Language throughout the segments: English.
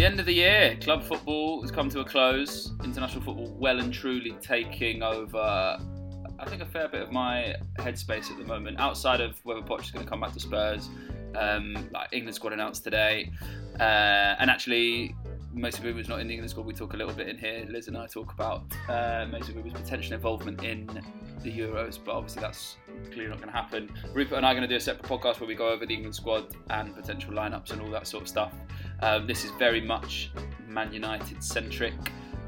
The end of the year, club football has come to a close. International football well and truly taking over, I think, a fair bit of my headspace at the moment. Outside of whether Poch is going to come back to Spurs, um, like England squad announced today, uh, and actually Mason Greenwood's not in the England squad. We talk a little bit in here. Liz and I talk about uh, Mason Greenwood's potential involvement in the Euros, but obviously that's clearly not going to happen. Rupert and I are going to do a separate podcast where we go over the England squad and potential lineups and all that sort of stuff. Um, this is very much Man United centric.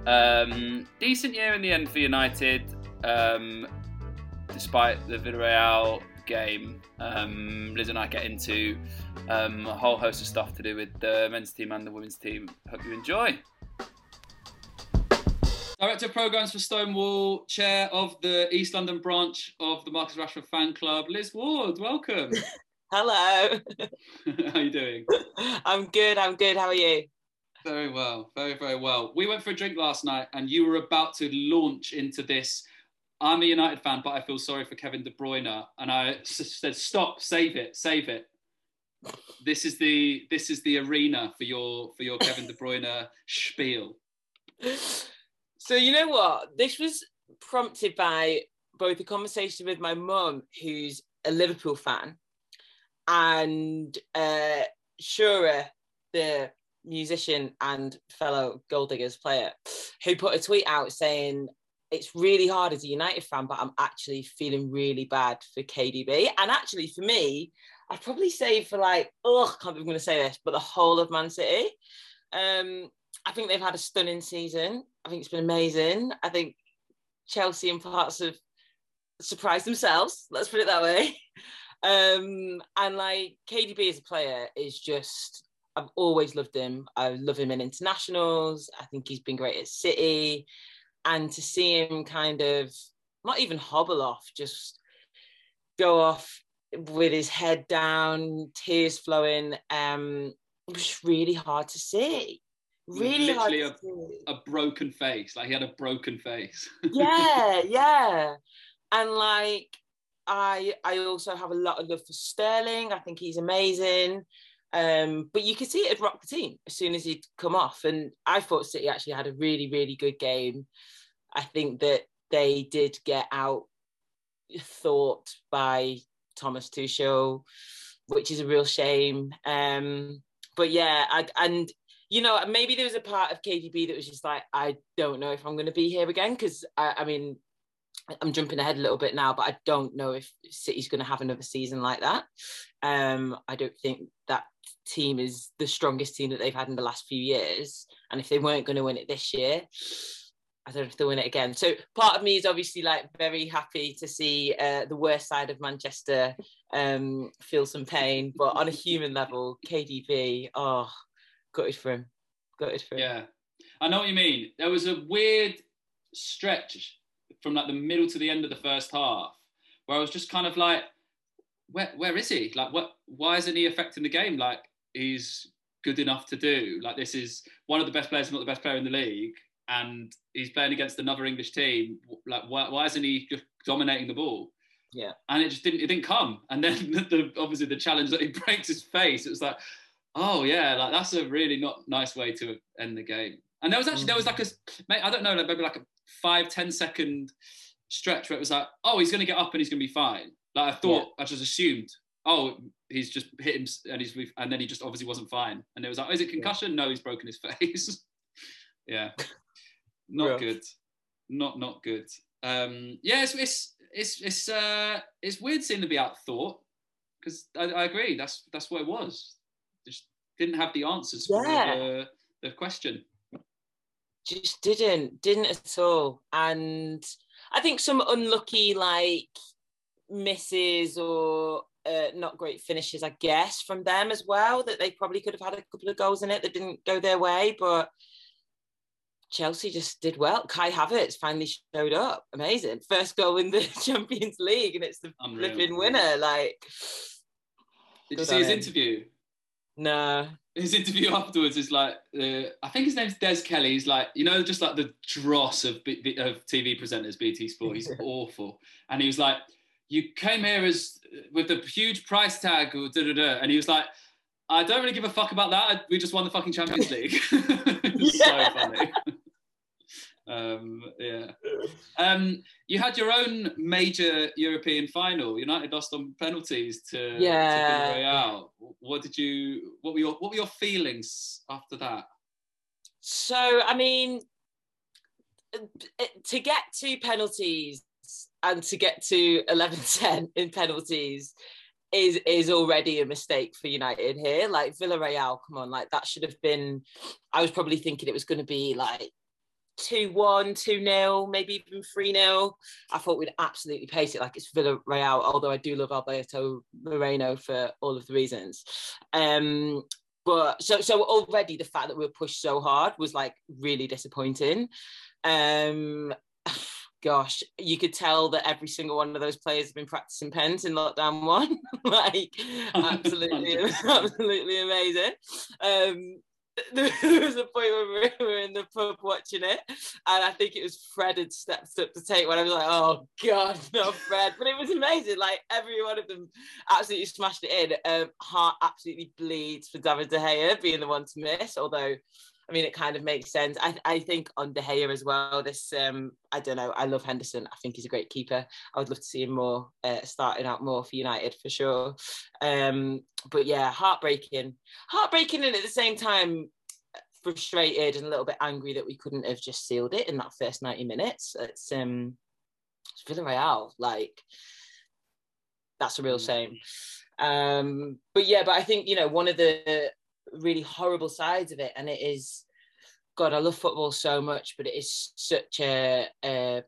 Um, decent year in the end for United, um, despite the Villarreal game. Um, Liz and I get into um, a whole host of stuff to do with the men's team and the women's team. Hope you enjoy. Director of Programmes for Stonewall, Chair of the East London branch of the Marcus Rashford Fan Club, Liz Ward, welcome. Hello. How are you doing? I'm good, I'm good. How are you? Very well, very, very well. We went for a drink last night and you were about to launch into this. I'm a United fan, but I feel sorry for Kevin De Bruyne. And I said, stop, save it, save it. This is the this is the arena for your for your Kevin De Bruyne spiel. So you know what? This was prompted by both a conversation with my mum, who's a Liverpool fan, and uh, Shura, the musician and fellow Goal Diggers player, who put a tweet out saying, it's really hard as a United fan, but I'm actually feeling really bad for KDB. And actually, for me, I'd probably say for like, oh, I can't believe I'm going to say this, but the whole of Man City. Um, I think they've had a stunning season. I think it's been amazing. I think Chelsea and parts have surprised themselves. Let's put it that way. Um, and like KDB as a player is just, I've always loved him. I love him in internationals. I think he's been great at City. And to see him kind of not even hobble off, just go off with his head down, tears flowing, um, it was really hard to see. Really hard Literally a, a broken face. Like he had a broken face. yeah, yeah. And like I I also have a lot of love for Sterling. I think he's amazing. Um, but you could see it had rocked the team as soon as he'd come off. And I thought City actually had a really, really good game. I think that they did get out thought by Thomas Tuchel, which is a real shame. Um, but yeah, I, and you know, maybe there was a part of KDB that was just like, I don't know if I'm going to be here again because I, I mean, I'm jumping ahead a little bit now, but I don't know if City's going to have another season like that. Um, I don't think that team is the strongest team that they've had in the last few years. And if they weren't going to win it this year, I don't know if they'll win it again. So part of me is obviously like very happy to see uh, the worst side of Manchester um, feel some pain, but on a human level, KDB, oh, gutted for him, gutted for him. Yeah, I know what you mean. There was a weird stretch from like the middle to the end of the first half where I was just kind of like, where where is he? Like, what? Why isn't he affecting the game? Like, he's good enough to do. Like, this is one of the best players, not the best player in the league, and he's playing against another English team. Like, why, why isn't he just dominating the ball? Yeah. And it just didn't. It didn't come. And then the, the obviously the challenge that he breaks his face. It was like, oh yeah, like that's a really not nice way to end the game. And there was actually there was mm. like a I don't know maybe like a five ten second stretch where it was like, oh, he's going to get up and he's going to be fine. Like I thought, yeah. I just assumed, oh, he's just hit him and he's and then he just obviously wasn't fine. And it was like, oh, is it concussion? Yeah. No, he's broken his face. yeah, not good, not not good. Um, yeah, it's it's it's it's uh, it's weird seeing to be out thought because I, I, agree. That's that's what it was. Just didn't have the answers yeah. for the, the question. Just didn't didn't at all, and I think some unlucky like misses or uh, not great finishes, I guess, from them as well. That they probably could have had a couple of goals in it that didn't go their way, but Chelsea just did well. Kai Havertz finally showed up. Amazing. First goal in the Champions League, and it's the Unreal. flipping winner. Like, did you see his him. interview? No. His interview afterwards is like, uh, I think his name's Des Kelly. He's like, you know, just like the dross of, of TV presenters, BT Sport. He's awful. And he was like, you came here as with a huge price tag, or da da da. And he was like, I don't really give a fuck about that. We just won the fucking Champions League. so funny. Um, yeah. Um, you had your own major European final. United lost on penalties to, yeah. to Villarreal. What did you? What were your What were your feelings after that? So, I mean, to get to penalties and to get to 11-10 in penalties is is already a mistake for United here. Like Villarreal, come on, like that should have been. I was probably thinking it was going to be like 2 1, 2 0, maybe even 3 0. I thought we'd absolutely pace it like it's Villarreal, although I do love Alberto Moreno for all of the reasons. Um, but so so already the fact that we were pushed so hard was like really disappointing. Um, gosh, you could tell that every single one of those players have been practicing pens in lockdown one. like absolutely, absolutely amazing. Um, there was a point where we were in the pub watching it, and I think it was Fred had stepped up to take one. I was like, "Oh God, not Fred!" But it was amazing. Like every one of them absolutely smashed it in. Um, heart absolutely bleeds for David De Gea being the one to miss. Although I mean, it kind of makes sense. I, I think on De Gea as well. This um, I don't know. I love Henderson. I think he's a great keeper. I would love to see him more uh, starting out more for United for sure. Um, but yeah, heartbreaking, heartbreaking, and at the same time frustrated and a little bit angry that we couldn't have just sealed it in that first ninety minutes. It's um, it's Villarreal. Like that's a real mm. shame. Um, but yeah, but I think you know one of the really horrible sides of it, and it is, God, I love football so much, but it is such a, a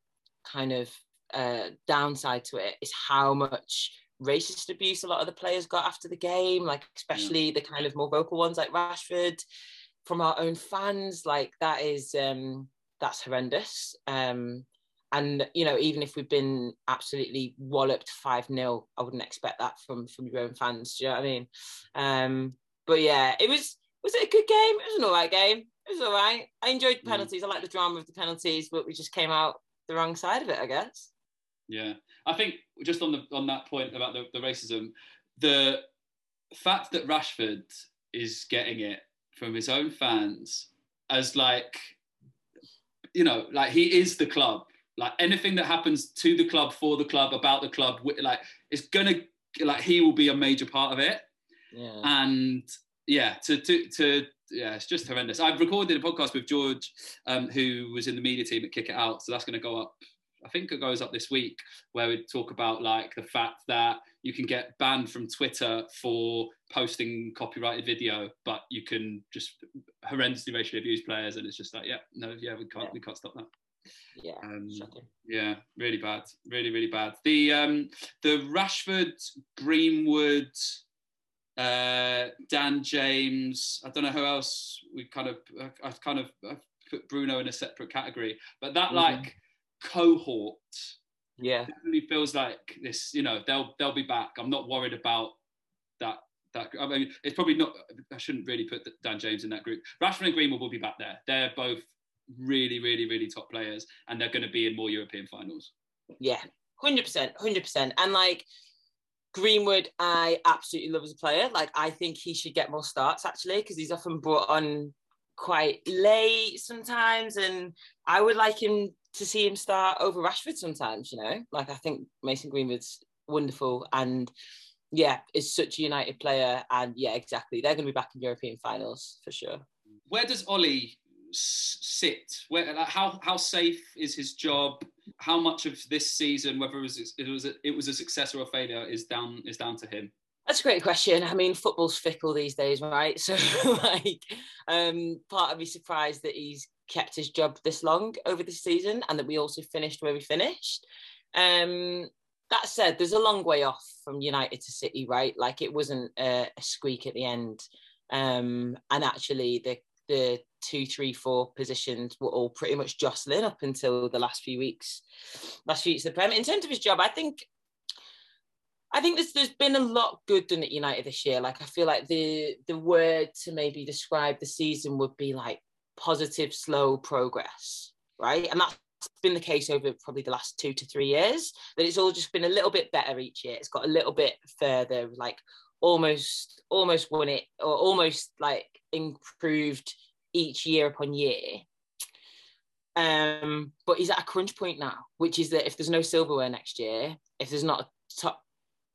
kind of uh, downside to it. Is how much racist abuse a lot of the players got after the game, like especially yeah. the kind of more vocal ones like Rashford from our own fans. Like that is um, that's horrendous. Um, and you know, even if we've been absolutely walloped five 0 I wouldn't expect that from from your own fans. Do you know what I mean? Um, but yeah, it was was it a good game? It was an all right game. It was all right. I enjoyed the mm. penalties. Mm. I like the drama of the penalties, but we just came out the wrong side of it, I guess. Yeah, I think just on the on that point about the, the racism, the fact that Rashford is getting it from his own fans as like, you know, like he is the club. Like anything that happens to the club, for the club, about the club, like it's gonna like he will be a major part of it. Yeah. And yeah, to to to yeah, it's just horrendous. I've recorded a podcast with George, um, who was in the media team at Kick It Out, so that's going to go up. I think it goes up this week, where we talk about like the fact that you can get banned from Twitter for posting copyrighted video, but you can just horrendously racially abuse players, and it's just like, yeah, no, yeah, we can't, yeah. we can't stop that. Yeah, um, yeah, really bad, really, really bad. The um, the Rashford Greenwood uh, Dan James. I don't know who else we kind of I've kind of I've put Bruno in a separate category, but that mm-hmm. like cohort, yeah, definitely feels like this. You know, they'll they'll be back. I'm not worried about that. That I mean, it's probably not. I shouldn't really put Dan James in that group. Rashford and Greenwood will be back there. They're both really, really, really top players, and they're going to be in more European finals. Yeah, hundred percent, hundred percent, and like Greenwood, I absolutely love as a player. Like, I think he should get more starts actually, because he's often brought on quite late sometimes. And I would like him to see him start over Rashford sometimes, you know? Like, I think Mason Greenwood's wonderful and yeah, is such a United player. And yeah, exactly. They're going to be back in European finals for sure. Where does Ole sit? Where, like, how, how safe is his job? how much of this season, whether it was it was a, it was a success or a failure, is down is down to him? That's a great question. I mean, football's fickle these days, right? So, like, um, part of me surprised that he's kept his job this long over the season, and that we also finished where we finished. Um, that said, there's a long way off from United to City, right? Like, it wasn't a, a squeak at the end, um, and actually, the the two, three, four positions were all pretty much jostling up until the last few weeks. Last few weeks of the Prem. In terms of his job, I think I think there's there's been a lot good done at United this year. Like I feel like the the word to maybe describe the season would be like positive, slow progress, right? And that's been the case over probably the last two to three years. That it's all just been a little bit better each year. It's got a little bit further, like almost almost won it or almost like improved each year upon year. Um, but he's at a crunch point now, which is that if there's no silverware next year, if there's not a top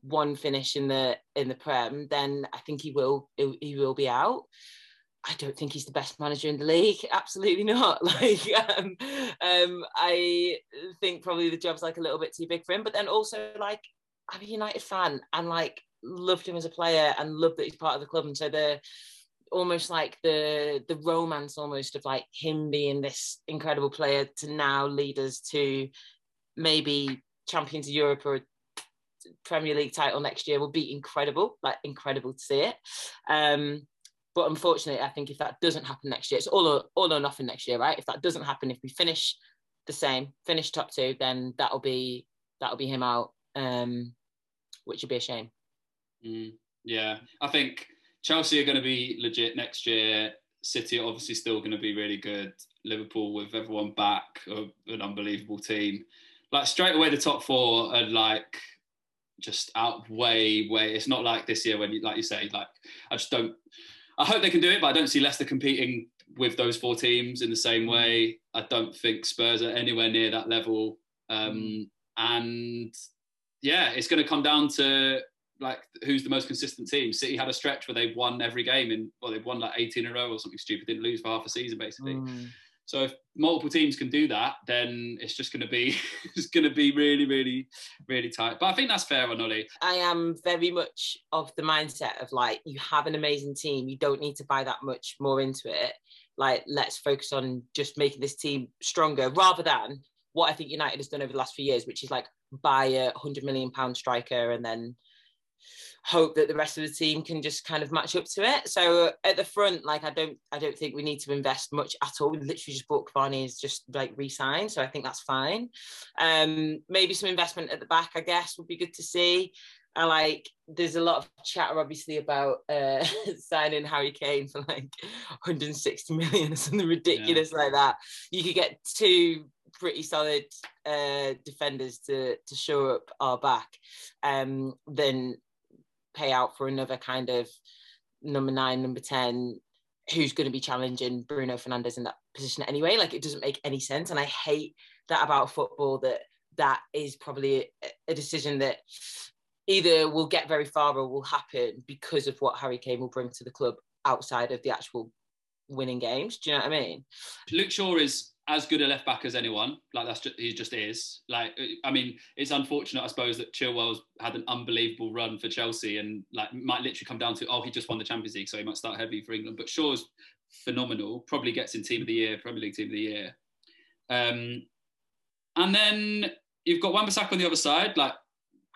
one finish in the in the prem, then I think he will he will be out. I don't think he's the best manager in the league. Absolutely not. Like, um, um, I think probably the job's like a little bit too big for him. But then also, like, I'm a United fan and like loved him as a player and loved that he's part of the club. And so the almost like the the romance almost of like him being this incredible player to now lead us to maybe champions of Europe or Premier League title next year will be incredible, like incredible to see it. Um, but unfortunately, I think if that doesn't happen next year, it's all or, all or nothing next year, right? If that doesn't happen, if we finish the same, finish top two, then that'll be that'll be him out, um, which would be a shame. Mm, yeah, I think Chelsea are going to be legit next year. City are obviously still going to be really good. Liverpool with everyone back, an unbelievable team. Like straight away, the top four are like just out way, way. It's not like this year when you, like you say, like I just don't. I hope they can do it, but I don't see Leicester competing with those four teams in the same mm. way. I don't think Spurs are anywhere near that level. Um, mm. and yeah, it's going to come down to like who's the most consistent team. City had a stretch where they've won every game in well, they've won like 18 in a row or something stupid, didn't lose for half a season basically. Mm. So if multiple teams can do that, then it's just going to be it's going to be really, really, really tight. But I think that's fair on Ollie. I am very much of the mindset of like you have an amazing team, you don't need to buy that much more into it. Like let's focus on just making this team stronger rather than what I think United has done over the last few years, which is like buy a hundred million pound striker and then hope that the rest of the team can just kind of match up to it. So at the front, like I don't, I don't think we need to invest much at all. We literally just bought Cavani is just like re-signed, so I think that's fine. Um, maybe some investment at the back, I guess, would be good to see. I like there's a lot of chatter obviously about uh, signing Harry Kane for like 160 million or something ridiculous yeah. like that. You could get two pretty solid uh, defenders to to show up our back. Um, then pay out for another kind of number nine, number 10, who's going to be challenging Bruno Fernandes in that position anyway. Like it doesn't make any sense. And I hate that about football that that is probably a, a decision that either will get very far or will happen because of what Harry Kane will bring to the club outside of the actual winning games. Do you know what I mean? Luke Shaw is as good a left back as anyone. Like that's just he just is. Like I mean, it's unfortunate, I suppose, that Chilwell's had an unbelievable run for Chelsea and like might literally come down to oh he just won the Champions League, so he might start heavy for England. But Shaw's phenomenal. Probably gets in Team of the Year, Premier League Team of the Year. Um, and then you've got Wan-Bissaka on the other side. Like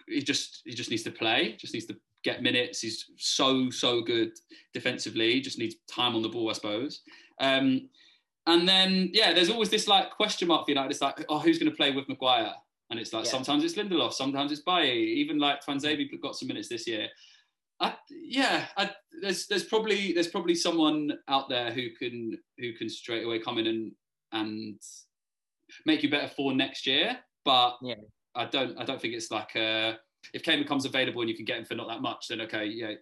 he just he just needs to play. Just needs to get minutes. He's so so good defensively. Just needs time on the ball, I suppose. Um, and then yeah, there's always this like question mark for United. It's like, oh, who's going to play with Maguire? And it's like yeah. sometimes it's Lindelof, sometimes it's Bailly. Even like Tuanzebe got some minutes this year. I, yeah, I, there's there's probably there's probably someone out there who can who can straight away come in and and make you better for next year. But yeah. I don't I don't think it's like uh, if Kane becomes available and you can get him for not that much, then okay, yeah,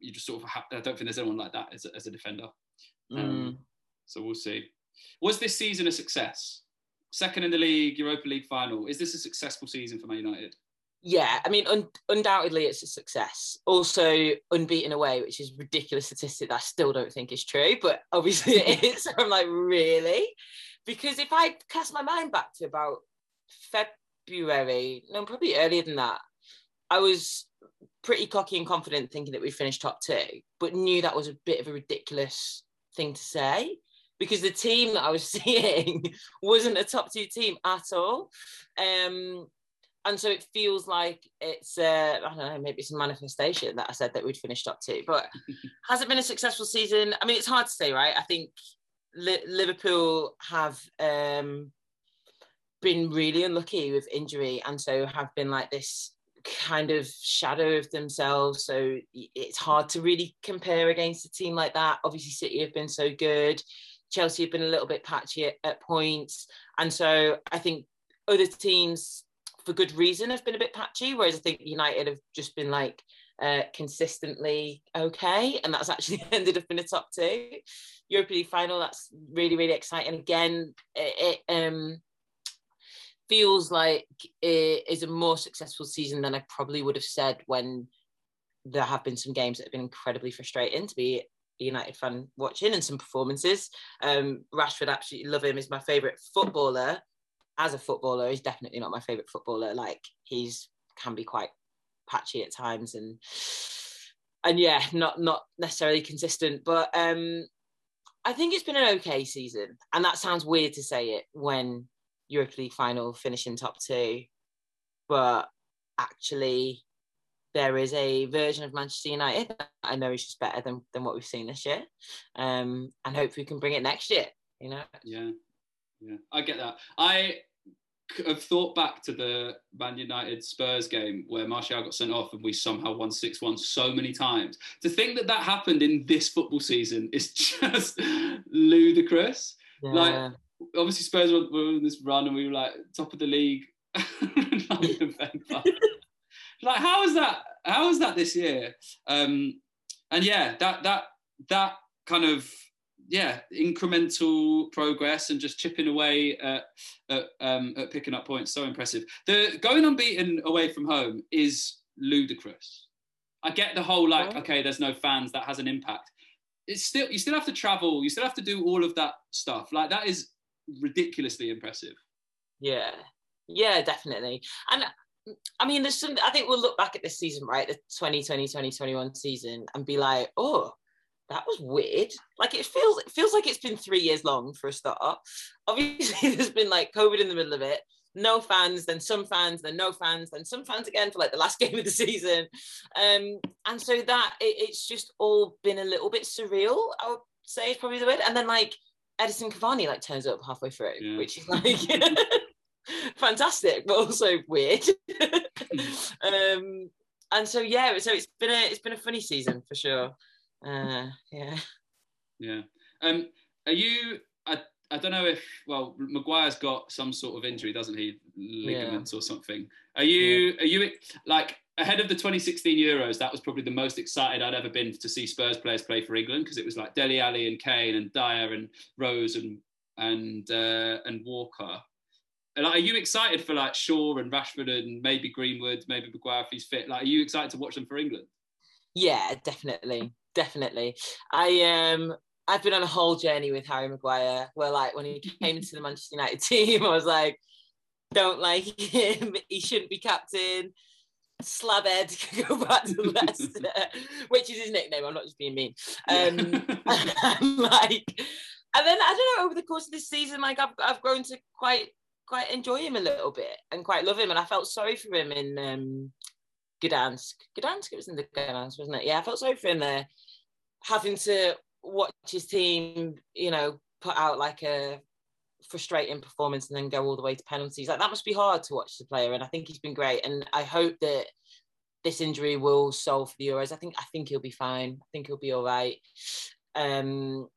you just sort of have, I don't think there's anyone like that as a, as a defender. Um, mm. So we'll see. Was this season a success? Second in the league, Europa League final. Is this a successful season for Man United? Yeah, I mean, un- undoubtedly it's a success. Also, unbeaten away, which is ridiculous statistic that I still don't think is true, but obviously it is. I'm like, really? Because if I cast my mind back to about February, no, probably earlier than that, I was pretty cocky and confident thinking that we'd finish top two, but knew that was a bit of a ridiculous thing to say because the team that I was seeing wasn't a top two team at all. Um, and so it feels like it's uh, I don't know maybe it's a manifestation that I said that we'd finish top two, but has it been a successful season? I mean, it's hard to say, right? I think Li- Liverpool have um, been really unlucky with injury, and so have been like this kind of shadow of themselves. So it's hard to really compare against a team like that. Obviously, City have been so good. Chelsea have been a little bit patchy at, at points. And so I think other teams, for good reason, have been a bit patchy. Whereas I think United have just been like uh, consistently okay, and that's actually ended up in the top two. Europa League final, that's really, really exciting. Again, it, it um, feels like it is a more successful season than I probably would have said when there have been some games that have been incredibly frustrating to be United fan watching and some performances. Um, Rashford, absolutely love him. He's my favourite footballer. As a footballer, he's definitely not my favourite footballer. Like he's can be quite patchy at times and and yeah, not not necessarily consistent. But um I think it's been an okay season. And that sounds weird to say it when Europa League final finishing top two. But actually there is a version of Manchester United that I know is just better than, than what we've seen this year. Um, and hopefully we can bring it next year, you know? Yeah. Yeah. I get that. I have thought back to the Man United Spurs game where Martial got sent off and we somehow won 6 1 so many times. To think that that happened in this football season is just ludicrous. Yeah. Like, obviously, Spurs were, were on this run and we were like top of the league. like, how is that? How is that this year? Um, and yeah, that that that kind of yeah, incremental progress and just chipping away at, at, um, at picking up points. So impressive. The going unbeaten away from home is ludicrous. I get the whole like, okay, there's no fans, that has an impact. It's still you still have to travel, you still have to do all of that stuff. Like that is ridiculously impressive. Yeah, yeah, definitely. And I mean, there's some. I think we'll look back at this season, right, the 2020 2021 season, and be like, oh, that was weird. Like it feels it feels like it's been three years long for a start. Obviously, there's been like COVID in the middle of it. No fans, then some fans, then no fans, then some fans again for like the last game of the season. Um, and so that it, it's just all been a little bit surreal. I would say is probably the word. And then like Edison Cavani like turns up halfway through, yeah. which is like fantastic, but also weird. um, and so yeah, so it's been a it's been a funny season for sure. Uh, yeah. Yeah. Um, are you? I I don't know if well, Maguire's got some sort of injury, doesn't he? Ligaments yeah. or something. Are you? Yeah. Are you like ahead of the 2016 Euros? That was probably the most excited I'd ever been to see Spurs players play for England because it was like Dele Alli and Kane and Dier and Rose and and uh, and Walker. Like, are you excited for like Shaw and Rashford and maybe Greenwood, maybe Maguire if he's fit? Like, are you excited to watch them for England? Yeah, definitely definitely. I um I've been on a whole journey with Harry Maguire where like when he came into the Manchester United team, I was like, don't like him, he shouldn't be captain. Slabhead can go back to Leicester, which is his nickname. I'm not just being mean. Um, like, and then I don't know. Over the course of this season, like I've I've grown to quite quite enjoy him a little bit and quite love him. And I felt sorry for him in um, Gdansk. Gdansk, it was in the Gdansk, wasn't it? Yeah, I felt sorry for him there, having to watch his team, you know, put out like a frustrating performance and then go all the way to penalties. Like that must be hard to watch the player, and I think he's been great. And I hope that this injury will solve for the Euros. I think I think he'll be fine. I think he'll be all right. Um,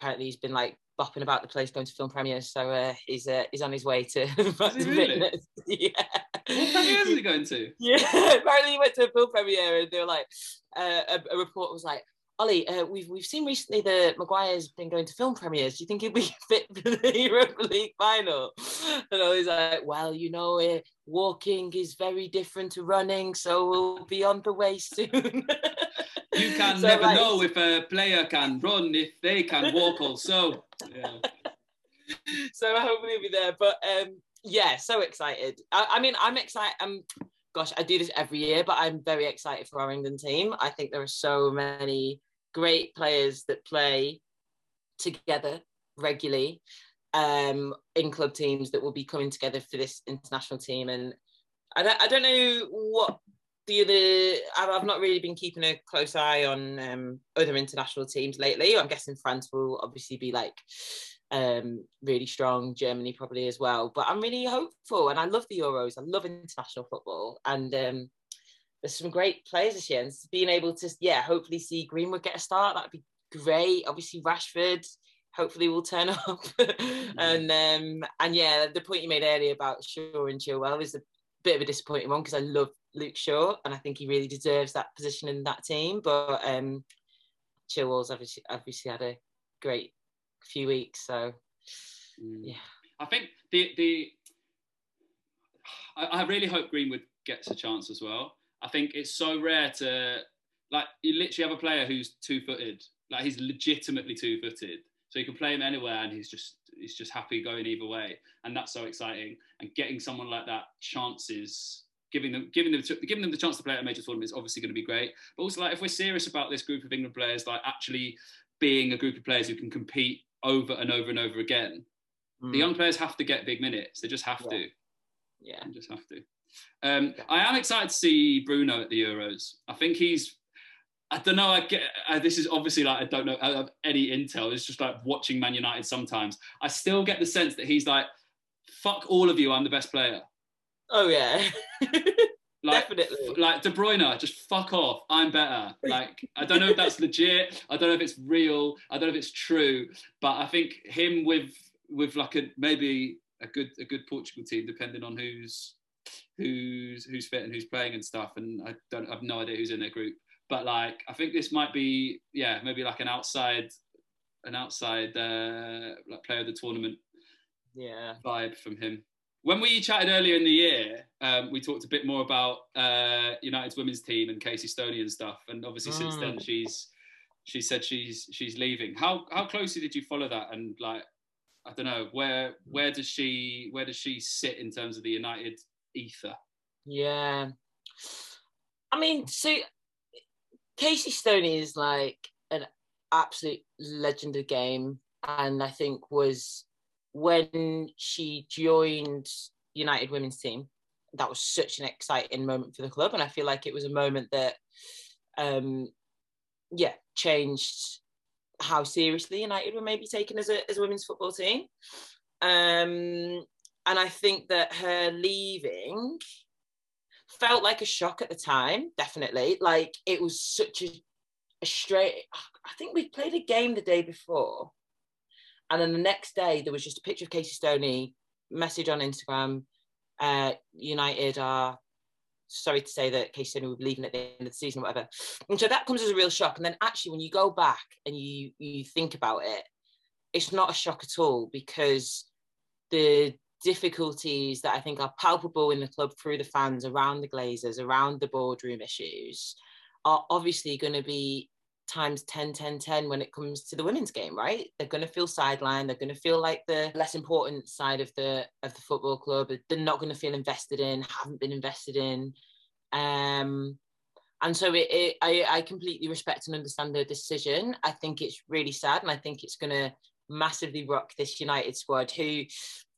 apparently he's been like bopping about the place going to film premieres, so uh, he's uh, he's on his way to. really? yeah. What premiere is he going to? Yeah, apparently he went to a film premiere and they were like, uh, a, a report was like, Ollie, uh, we've we've seen recently that Maguire's been going to film premieres. Do you think he'd be fit for the Europa League final? And I was like, well, you know, uh, walking is very different to running, so we'll be on the way soon. You can so, never like, know if a player can run if they can walk also. Yeah. so hopefully he'll be there. But um, yeah, so excited. I, I mean, I'm excited. I'm, gosh, I do this every year, but I'm very excited for our England team. I think there are so many great players that play together regularly um, in club teams that will be coming together for this international team. And I don't, I don't know what the other. I've not really been keeping a close eye on um, other international teams lately. I'm guessing France will obviously be like um, really strong. Germany probably as well. But I'm really hopeful, and I love the Euros. I love international football, and um, there's some great players this year. And being able to, yeah, hopefully see Greenwood get a start, that'd be great. Obviously, Rashford. Hopefully, will turn up, and um, and yeah, the point you made earlier about Shaw and Chilwell is a bit of a disappointing one because I love Luke Shaw, and I think he really deserves that position in that team. But um, Chilwell's obviously obviously had a great few weeks, so mm. yeah. I think the the I, I really hope Greenwood gets a chance as well. I think it's so rare to like you literally have a player who's two footed, like he's legitimately two footed, so you can play him anywhere and he's just he's just happy going either way, and that's so exciting. And getting someone like that chances giving them giving them giving them the chance to play at a major tournament is obviously going to be great. But also, like if we're serious about this group of England players, like actually being a group of players who can compete over and over and over again, mm. the young players have to get big minutes. They just have yeah. to. Yeah, they just have to. Um, I am excited to see Bruno at the Euros. I think he's. I don't know. I get uh, this is obviously like I don't know I have any intel. It's just like watching Man United. Sometimes I still get the sense that he's like, "Fuck all of you. I'm the best player." Oh yeah. Like, Definitely. Like De Bruyne, just fuck off. I'm better. Like I don't know if that's legit. I don't know if it's real. I don't know if it's true. But I think him with with like a maybe a good a good Portugal team, depending on who's who's who's fit and who's playing and stuff. And I don't I have no idea who's in their group. But like I think this might be yeah maybe like an outside an outside uh, like player of the tournament yeah vibe from him when we chatted earlier in the year, um, we talked a bit more about uh, United's women's team and Casey Stoney and stuff. And obviously, mm. since then, she's she said she's she's leaving. How how closely did you follow that? And like, I don't know where where does she where does she sit in terms of the United ether? Yeah, I mean, so Casey Stoney is like an absolute legend of the game, and I think was when she joined United women's team, that was such an exciting moment for the club. And I feel like it was a moment that, um, yeah, changed how seriously United were maybe taken as a, as a women's football team. Um, and I think that her leaving felt like a shock at the time, definitely. Like it was such a, a straight, I think we played a game the day before and then the next day, there was just a picture of Casey Stoney, message on Instagram. Uh, United are sorry to say that Casey Stoney will be leaving at the end of the season, or whatever. And so that comes as a real shock. And then actually, when you go back and you you think about it, it's not a shock at all because the difficulties that I think are palpable in the club through the fans, around the Glazers, around the boardroom issues, are obviously going to be times 10 10 10 when it comes to the women's game right? They're going to feel sidelined they're going to feel like the less important side of the of the football club they're not going to feel invested in haven't been invested in. Um and so it, it I, I completely respect and understand the decision. I think it's really sad and i think it's going to massively rock this united squad who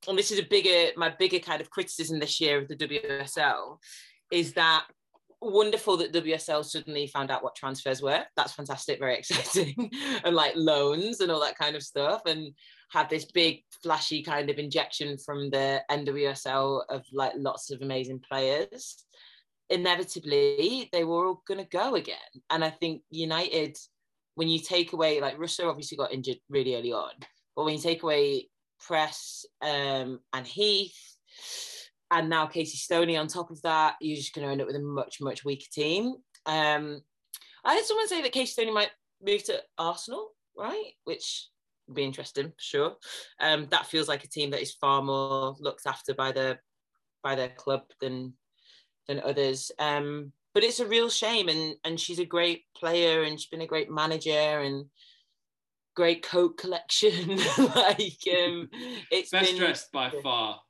and this is a bigger my bigger kind of criticism this year of the wsl is that wonderful that WSL suddenly found out what transfers were. That's fantastic, very exciting, and like loans and all that kind of stuff, and had this big flashy kind of injection from the NWSL of like lots of amazing players. Inevitably, they were all going to go again, and I think United, when you take away like Russo obviously got injured really early on, but when you take away Press um, and Heath and now Casey Stoney on top of that, you're just going to end up with a much, much weaker team. Um, I had someone say that Casey Stoney might move to Arsenal, right? Which would be interesting sure. Um, that feels like a team that is far more looked after by the by their club than than others. Um, but it's a real shame, and and she's a great player, and she's been a great manager, and great coat collection. like um, it's best been, dressed by far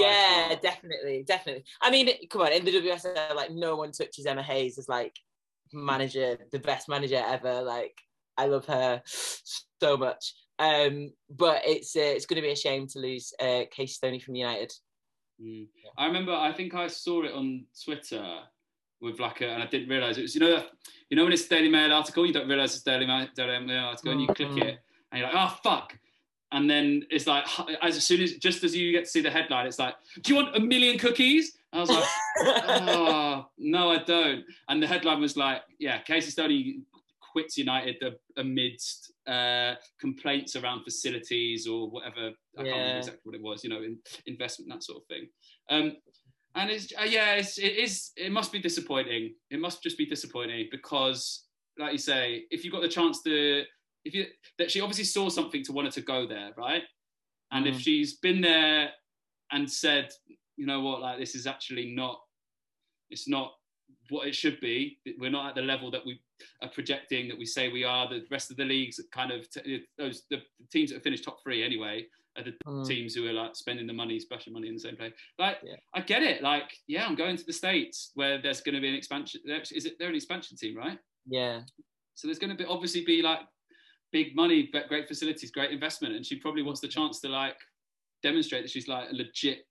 yeah, definitely, definitely. I mean, come on, in the WSL, like no one touches Emma Hayes as like manager, the best manager ever. Like I love her so much. Um, but it's uh, it's going to be a shame to lose uh, Casey Stoney from United. Mm. I remember, I think I saw it on Twitter with like a, and I didn't realize it was you know you know when it's Daily Mail article, you don't realize it's Daily Mail, Daily Mail article, and you click mm-hmm. it and you're like, oh fuck, and then it's like as soon as just as you get to see the headline, it's like, "Do you want a million cookies?" I was like, "Oh no, I don't." And the headline was like, "Yeah, Casey Stoney quits United amidst uh, complaints around facilities or whatever. I yeah. can't remember exactly what it was. You know, in, investment that sort of thing." Um, And it's uh, yeah, it's, it is. It must be disappointing. It must just be disappointing because, like you say, if you've got the chance to, if you that she obviously saw something to want her to go there, right? And mm. if she's been there and said, you know what, like this is actually not, it's not what it should be. We're not at the level that we are projecting that we say we are. The rest of the leagues kind of t- those the teams that have finished top three anyway are the mm. teams who are like spending the money, splashing money in the same place. Like, yeah. I get it. Like, yeah, I'm going to the states where there's going to be an expansion. Is it? They're an expansion team, right? Yeah. So there's going to be obviously be like big money, but great facilities, great investment, and she probably wants the chance to like demonstrate that she's like a legit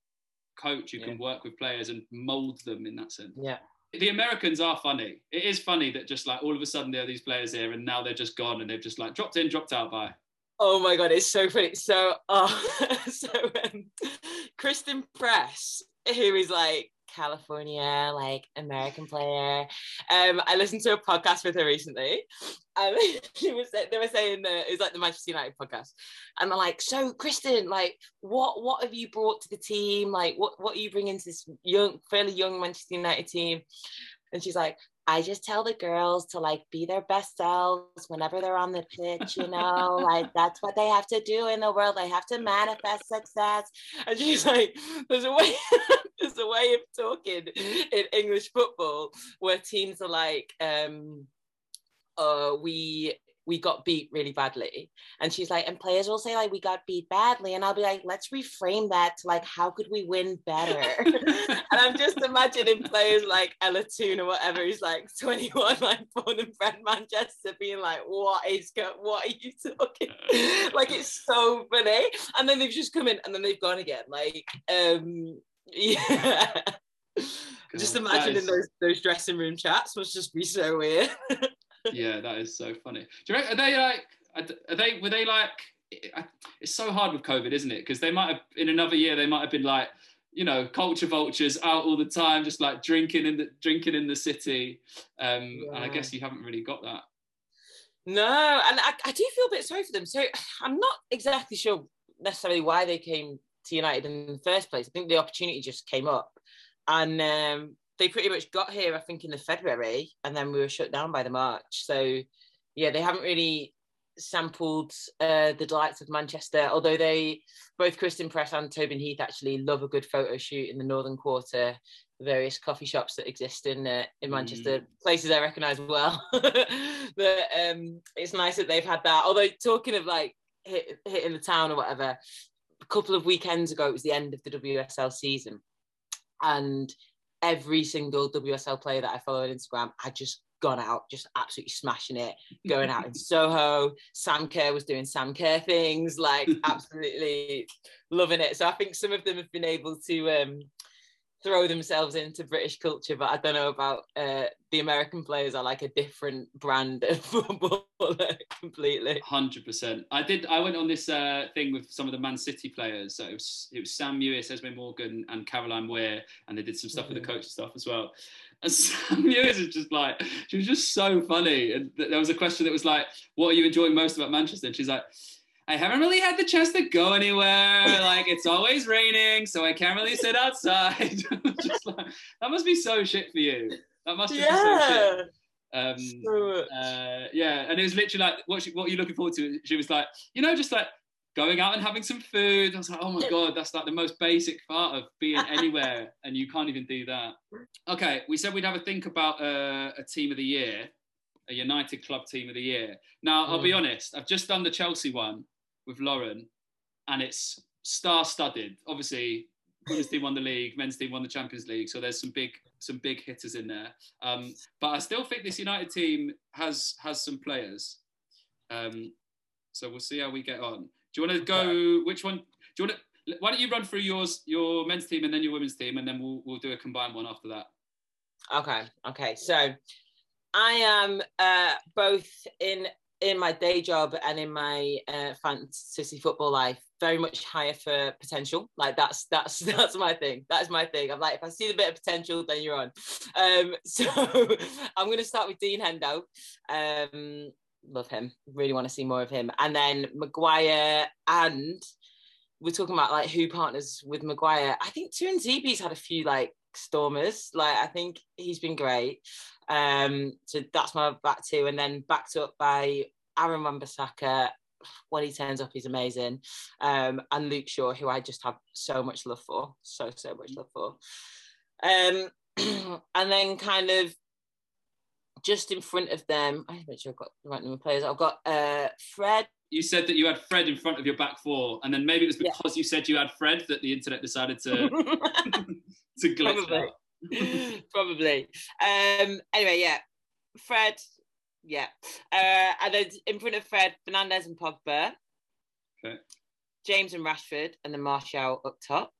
coach who yeah. can work with players and mold them in that sense. Yeah. The Americans are funny. It is funny that just like all of a sudden there are these players here and now they're just gone and they've just like dropped in, dropped out by. Oh my god, it's so funny. So, uh, so um, Christen Press, who is like California, like American player. Um, I listened to a podcast with her recently, and she was they were saying that it was like the Manchester United podcast, and they're like, "So, Christen, like, what what have you brought to the team? Like, what what are you bringing to this young, fairly young Manchester United team?" And she's like, I just tell the girls to like be their best selves whenever they're on the pitch, you know, like that's what they have to do in the world. They have to manifest success. And she's like, there's a way, there's a way of talking in English football where teams are like, um, uh, we we got beat really badly. And she's like, and players will say, like, we got beat badly. And I'll be like, let's reframe that to like, how could we win better? and I'm just imagining players like Ella Toone or whatever, who's like 21, like born in bred Manchester, being like, what is go- what are you talking? like it's so funny. And then they've just come in and then they've gone again. Like, um, yeah. just imagining those those dressing room chats must just be so weird yeah, that is so funny. Do you reckon, are they like? Are they? Were they like? It's so hard with COVID, isn't it? Because they might have in another year they might have been like, you know, culture vultures out all the time, just like drinking in the drinking in the city. Um, yeah. And I guess you haven't really got that. No, and I, I do feel a bit sorry for them. So I'm not exactly sure necessarily why they came to United in the first place. I think the opportunity just came up, and um, they pretty much got here, I think, in the February, and then we were shut down by the March. So, yeah, they haven't really sampled uh, the delights of Manchester, although they, both Christen Press and Tobin Heath, actually love a good photo shoot in the Northern Quarter, the various coffee shops that exist in uh, in Manchester, mm. places I recognise well. but um, it's nice that they've had that. Although talking of like hit, hitting the town or whatever, a couple of weekends ago, it was the end of the WSL season, and every single WSL player that I follow on Instagram had just gone out, just absolutely smashing it, going out in Soho. Sam Kerr was doing Sam Kerr things, like absolutely loving it. So I think some of them have been able to um, throw themselves into British culture, but I don't know about uh, the American players are like a different brand of footballer completely. Hundred percent. I did. I went on this uh, thing with some of the Man City players. So it was it was Sam Mewis, Esme Morgan, and Caroline Weir, and they did some stuff mm-hmm. with the mm-hmm. coach stuff as well. And Sam Mewis is just like she was just so funny. And there was a question that was like, "What are you enjoying most about Manchester?" And she's like I haven't really had the chance to go anywhere. Like it's always raining, so I can't really sit outside. like, that must be so shit for you. That must yeah. be so shit. Um, so uh, yeah, and it was literally like, what, she, what are you looking forward to? She was like, you know, just like going out and having some food. I was like, oh my god, that's like the most basic part of being anywhere, and you can't even do that. Okay, we said we'd have a think about uh, a team of the year, a United club team of the year. Now, I'll mm. be honest, I've just done the Chelsea one, with Lauren, and it's star-studded. Obviously, women's team won the league, men's team won the Champions League, so there's some big some big hitters in there. Um, but I still think this United team has has some players. Um, so we'll see how we get on. Do you want to go? Which one? Do you want to? Why don't you run through yours, your men's team, and then your women's team, and then we'll we'll do a combined one after that. Okay. Okay. So I am uh, both in in my day job and in my uh, fantasy football life very much higher for potential. Like that's that's that's my thing. That's my thing. I'm like if i see the bit of potential then you're on. Um so i'm going to start with dean hendo um love him. Really want to see more of him. And then maguire and we're talking about like who partners with maguire. I think Tuanzebe's had a few like Stormers. Like I think he's been great. Um, so that's my back two, and then backed up by Aaron Wan-Bissaka. When he turns up, he's amazing. Um, and Luke Shaw, who I just have so much love for, so so much love for. Um, and then kind of just in front of them, I make sure I've got the right number of players. I've got uh, Fred. You said that you had Fred in front of your back four, and then maybe it was because yeah. you said you had Fred that the internet decided to to glitch Probably. Probably. Um, anyway, yeah, Fred. Yeah, uh, and then in front of Fred, Fernandes and Pogba. Okay. James and Rashford, and then Martial up top,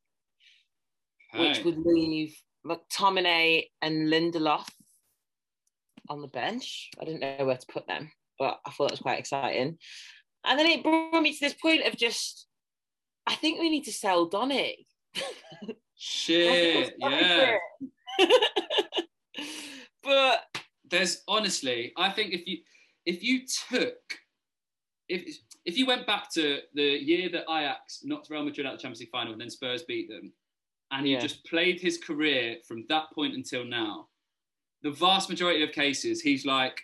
okay. which would leave McTominay and Lindelof on the bench. I didn't know where to put them, but I thought it was quite exciting. And then it brought me to this point of just, I think we need to sell Donny. Shit, yeah. but there's honestly, I think if you if you took if if you went back to the year that Ajax knocked Real Madrid out of the Champions League final and then Spurs beat them, and yeah. just played his career from that point until now, the vast majority of cases, he's like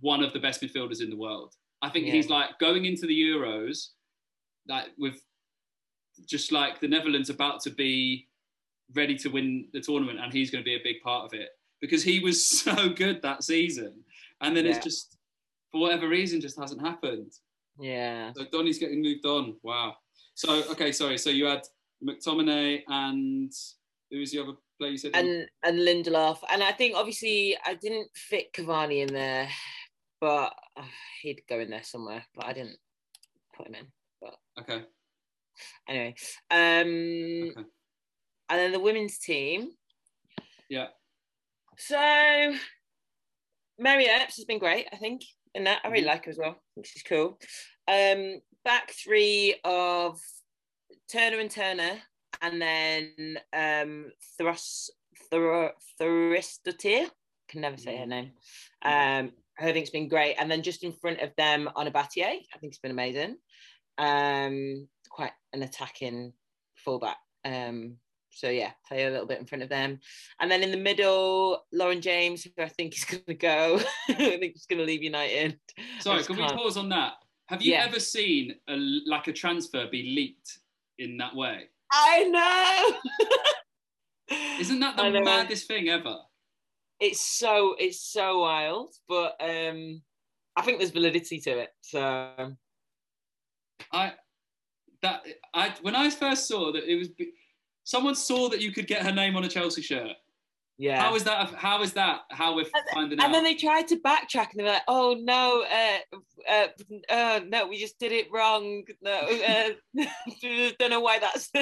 one of the best midfielders in the world. I think yeah. he's like going into the Euros, like with just like the Netherlands about to be ready to win the tournament, and he's going to be a big part of it because he was so good that season, and then yeah. it's just for whatever reason just hasn't happened. Yeah. So Donny's getting moved on. Wow. So okay, sorry. So you had McTominay and who was the other player you said? And and Lindelof, and I think obviously I didn't fit Cavani in there, but uh, he'd go in there somewhere. But I didn't put him in. But okay. Anyway, um, okay. and then the women's team. Yeah. So Mary Earps has been great, I think, in that. I really mm-hmm. like her as well. I think she's cool. Um, back three of Turner and Turner, and then um, Thros Thor Thorisdottir. Can never say her name. Um, I think it's been great, and then just in front of them Ona Batlle, I think it's been amazing. Um, quite an attacking fullback. Um, so yeah, play a little bit in front of them, and then in the middle, Lauren James, who I think is going to go. I think he's going to leave United. Sorry, can can't. we pause on that? Have you yeah. ever seen a, like a transfer be leaked in that way? I know. Isn't that the maddest thing ever? It's so it's so wild, but um, I think there's validity to it. So I that I when I first saw that it was someone saw that you could get her name on a Chelsea shirt. Yeah. How is that? How is that? How we're and, finding out? And then they tried to backtrack, and they were like, "Oh no, uh, uh, uh no, we just did it wrong. No, uh, don't know why that's."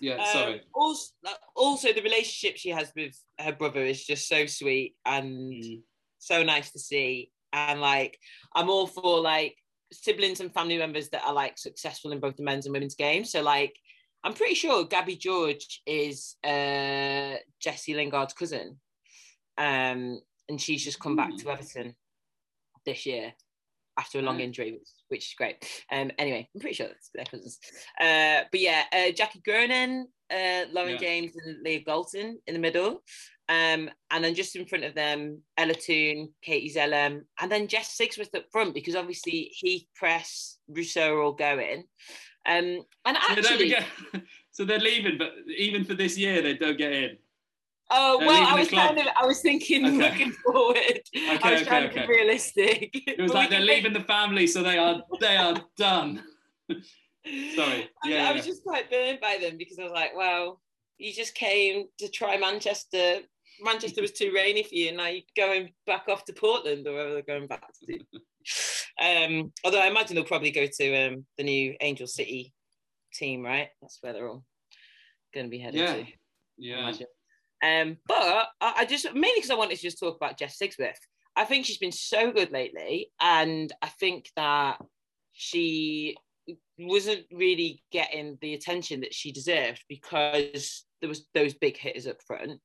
yeah, um, sorry. Um, also, also, the relationship she has with her brother is just so sweet and mm. so nice to see. And like, I'm all for like siblings and family members that are like successful in both the men's and women's games. So like I'm pretty sure Gabby George is uh, Jesse Lingard's cousin. Um, and she's just come back to hmm. Everton this year after a long injury, which, which is great. Um, anyway, I'm pretty sure that's their cousins. Uh, but yeah, uh, Jackie Groenen, uh, Lauren yeah. James, and Leah Galton in the middle. Um, and then just in front of them, Ella Toone, Katie Zelem, and then Jess Sigsworth up front because obviously Heath Press, Russo are all going. Um, and actually, so, get, so they're leaving, but even for this year, they don't get in. Oh they're well, I was kind of, I was thinking okay. looking forward. Okay, I was okay, trying to be realistic. It was like they're leaving the family, so they are they are done. Sorry, yeah, I, I was just quite burned by them because I was like, well, you just came to try Manchester. Manchester was too rainy for you, and now you're going back off to Portland or wherever they're going back to. Um, although I imagine they'll probably go to um, the new Angel City team, right? That's where they're all going to be headed yeah. to. Yeah. Um, but I, I just mainly because I wanted to just talk about Jess Sigsworth. I think she's been so good lately, and I think that she wasn't really getting the attention that she deserved because there was those big hitters up front. Um,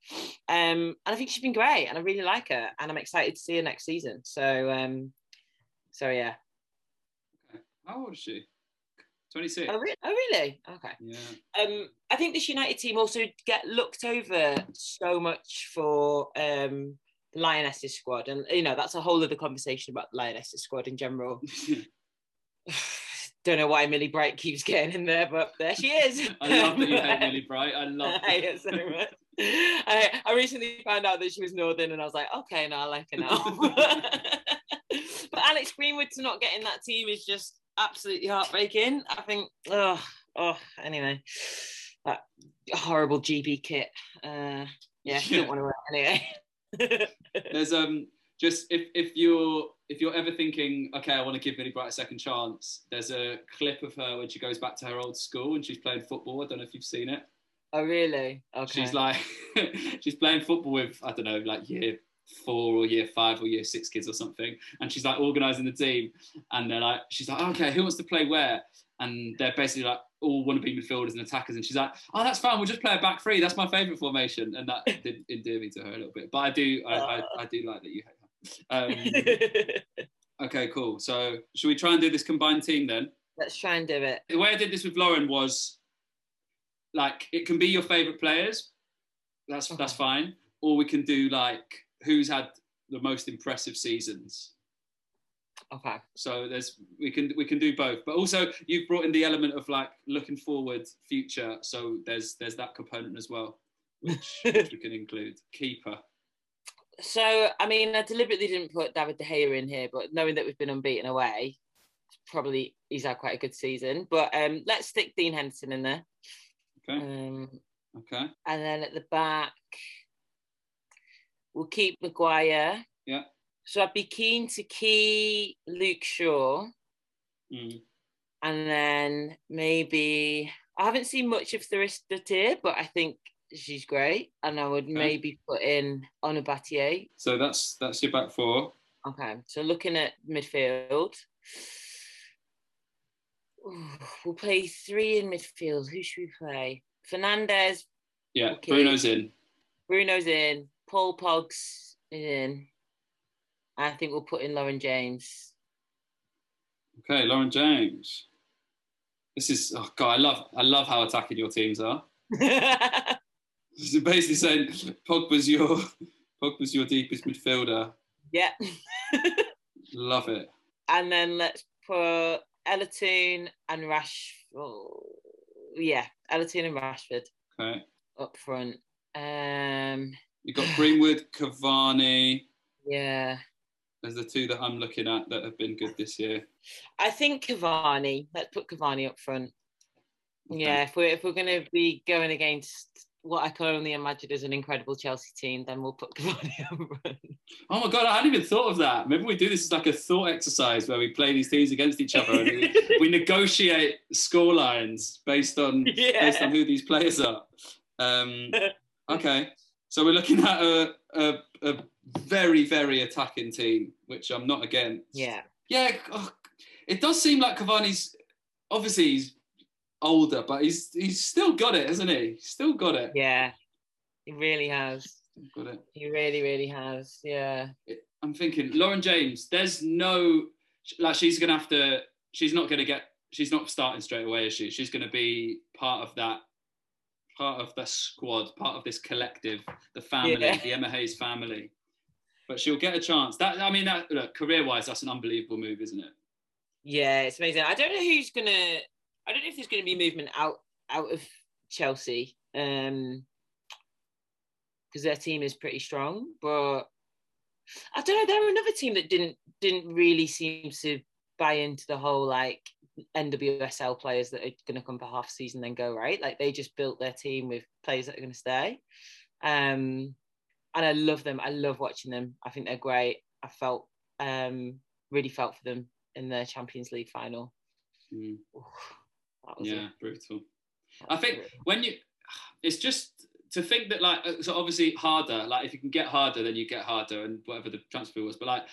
and I think she's been great, and I really like her, and I'm excited to see her next season. So um, so yeah. Okay. How old is she? 26. Oh, re- oh, really? Okay. Yeah. Um, I think this United team also get looked over so much for um, the Lionesses squad, and you know that's a whole other conversation about the Lionesses squad in general. Don't know why Millie Bright keeps getting in there, but there she is. I love that you hate Millie Bright. I love I hate it so much. I, I recently found out that she was Northern, and I was like, okay, now I like her now. but Alex Greenwood's not getting that team is just absolutely heartbreaking. I think, oh, oh, anyway, that horrible GB kit. Uh, yeah, Yeah. don't want to wear it anyway. There's um just if if you're if you're ever thinking, okay, I want to give Millie Bright a second chance, there's a clip of her when she goes back to her old school and she's playing football. I don't know if you've seen it. oh, really? Okay. She's like she's playing football with I don't know like year four or year five or year six kids or something, and she's like organising the team, and they're like she's like okay, who wants to play where? And they're basically like all want to be midfielders and attackers, and she's like, oh that's fine, we'll just play a back three. That's my favourite formation, and that did endear me to her a little bit. But I do I, I, uh. I do like that you hate her. Um, okay, cool. So should we try and do this combined team then? Let's try and do it. the way I did this with Lauren was like it can be your favorite players. That's that's fine. Or we can do like who's had the most impressive seasons. Okay. So there's we can we can do both. But also you've brought in the element of like looking forward, future. So there's there's that component as well, which, which we can include. Keeper. So, I mean, I deliberately didn't put David De Gea in here, but knowing that we've been unbeaten away, probably he's had quite a good season. But um, let's stick Dean Henderson in there. Okay. Um, Okay. and then at the back, we'll keep Maguire. Yeah. So I'd be keen to key Luke Shaw, Mm. and then maybe I haven't seen much of Thorisdottir, but I think she's great, and I would maybe put in Ona Batlle. So that's that's your back four. Okay, so looking at midfield, Ooh, we'll play three in midfield. Who should we play? Fernandes, Yeah. Okay. Bruno's in. Bruno's in, Paul Pogs is in. I think we'll put in Lauren James. Okay, Lauren James. This is oh god, I love I love how attacking your teams are. So basically saying Pogba's your Pogba's your deepest midfielder. yeah. Love it. and then let's put Ella Toone and Rash. Oh, yeah, Ella Toone and Rashford Okay. up front. Um, You've got Greenwood, Cavani. yeah. There's the two that I'm looking at that have been good this year. I think Cavani. Let's put Cavani up front. Okay. Yeah, if we're if we're going to be going against what I can only imagine is an incredible Chelsea team, then we'll put Cavani up front. Oh my god, I hadn't even thought of that. Maybe we do this as like a thought exercise where we play these teams against each other and we, we negotiate score lines based on based on who these players are. Um, okay, so we're looking at a, a, a very very attacking team, which I'm not against. yeah. yeah. oh, it does seem like Cavani's obviously he's older, but he's he's still got it, hasn't he? He's still got it. Yeah. He really has. Got it. He really, really has. Yeah. I'm thinking Lauren James. There's no like she's gonna have to. She's not gonna get. She's not starting straight away, is she? She's gonna be part of that. Part of the squad, part of this collective, the family, Yeah. the Emma Hayes family. But she'll get a chance. That I mean, that look, career-wise, that's an unbelievable move, isn't it? Yeah, it's amazing. I don't know who's gonna. I don't know if there's gonna be movement out out of Chelsea, um, because their team is pretty strong. But I don't know. They're another team that didn't didn't really seem to buy into the whole like NWSL players that are gonna come for half season then go right. Like they just built their team with players that are gonna stay. Um, and I love them. I love watching them. I think they're great. I felt um really felt for them in the Champions League final. Mm, Oof, that was yeah, a- brutal. I think when you, it's just to think that like uh, so obviously Harder. Like if you can get Harder, then you get Harder, and whatever the transfer was. But like,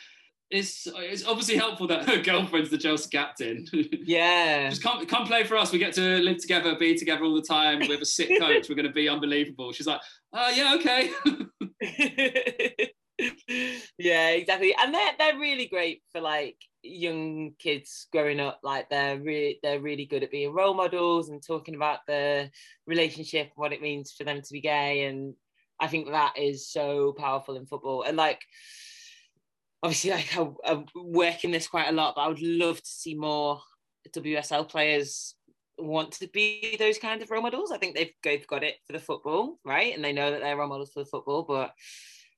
it's it's obviously helpful that her girlfriend's the Chelsea captain. yeah. Just come come play for us. We get to live together, be together all the time. We have a sick coach. We're going to be unbelievable. She's like, oh yeah, okay. yeah, exactly. And they're they're really great for like young kids growing up like they're really they're really good at being role models and talking about the relationship what it means for them to be gay and i think that is so powerful in football. And like obviously like I, I work in this quite a lot but i would love to see more wsl players want to be those kinds of role models. I think they've, they've got it for the football right? And they know that they're role models for the football but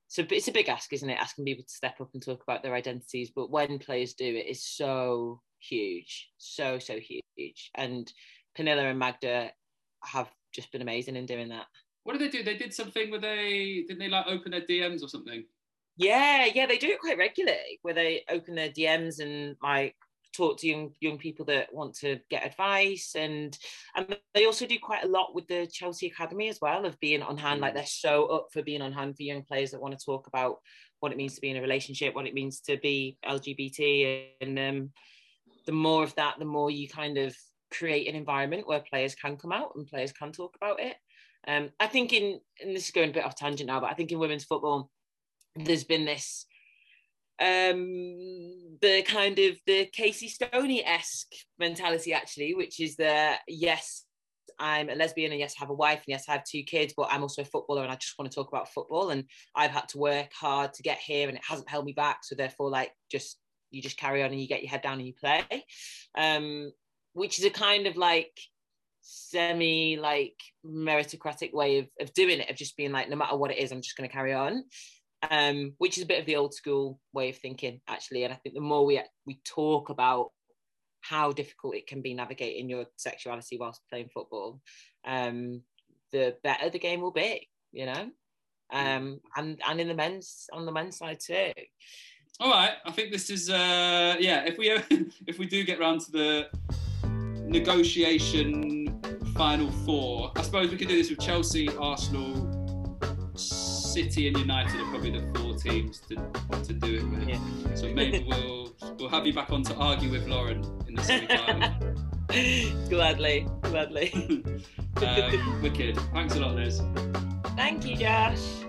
so it's a big ask, isn't it? Asking people to step up and talk about their identities, but when players do it, it's so huge, so so huge. And Pernille and Magda have just been amazing in doing that. What did they do? They did something where they didn't they like open their DMs or something? Yeah, yeah, they do it quite regularly, where they open their DMs and like talk to young young people that want to get advice and and they also do quite a lot with the Chelsea Academy as well of being on hand like mm. they're so up for being on hand for young players that want to talk about what it means to be in a relationship what it means to be LGBT and um, the more of that the more you kind of create an environment where players can come out and players can talk about it um, I think in and this is going a bit off tangent now but I think in women's football there's been this um the kind of the Casey Stoney-esque mentality actually, which is that yes, I'm a lesbian and yes, I have a wife and yes, I have two kids, but I'm also a footballer and I just want to talk about football and I've had to work hard to get here and it hasn't held me back. So therefore, like just you just carry on and you get your head down and you play. Um, which is a kind of like semi like meritocratic way of, of doing it, of just being like, no matter what it is, I'm just gonna carry on um, which is a bit of the old school way of thinking, actually. And I think the more we we talk about how difficult it can be navigating your sexuality whilst playing football, um, the better the game will be. You know, um, and and in the men's on the men's side too. All right, I think this is uh, yeah. If we if we do get round to the negotiation final four, I suppose we could do this with Chelsea, Arsenal, City and United are probably the four teams to, to do it with. Yeah. So maybe we'll we'll have you back on to argue with Lauren in the semi-final. gladly, gladly. um, wicked. Thanks a lot, Liz. Thank you, Josh.